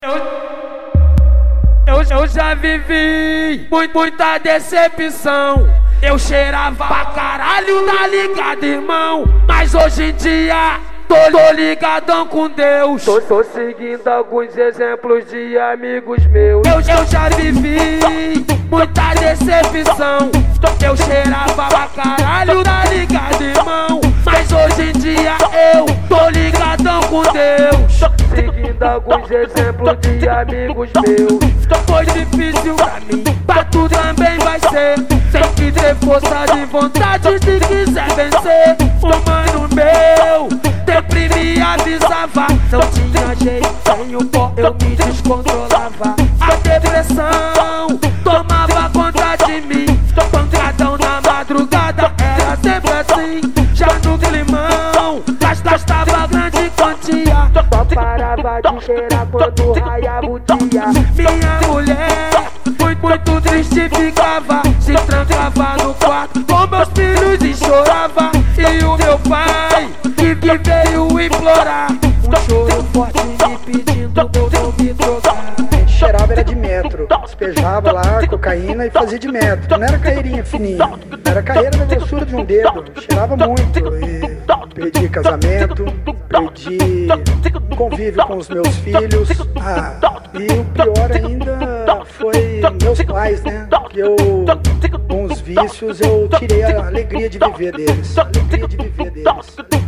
Eu, eu, eu já vivi muito, muita decepção. Eu cheirava pra caralho, tá ligado, irmão? Mas hoje em dia tô, tô ligadão com Deus. Tô, tô seguindo alguns exemplos de amigos meus. Eu, eu já vivi muita decepção. Eu cheirava pra caralho, tá ligado, irmão? Mas hoje em dia eu tô ligadão com Deus seguindo alguns exemplos de amigos meus. Foi difícil pra mim, pra tu também vai ser. Tem que ter força de vontade se quiser vencer. O mano meu sempre me avisava. Não tinha jeito, sem o pó eu me descontrolava. A depressão tomava conta de mim. Pancadão na madrugada era sempre assim. Já no climão, Parava de cheirar quando raiava o dia. Minha mulher, muito, muito triste ficava. Se trancava no quarto com meus filhos e chorava. E o meu pai, que, que veio implorar. Um choro forte me pedindo meu nome trocar. Cheirava era de metro, despejava lá cocaína e fazia de metro. Não era carreirinha fininha, era carreira da grossura de um dedo. Cheirava muito e perdi casamento, perdi convívio com os meus filhos. Ah, e o pior ainda foi meus pais, né? Que eu, com os vícios, eu tirei a alegria de viver deles. A alegria de viver deles.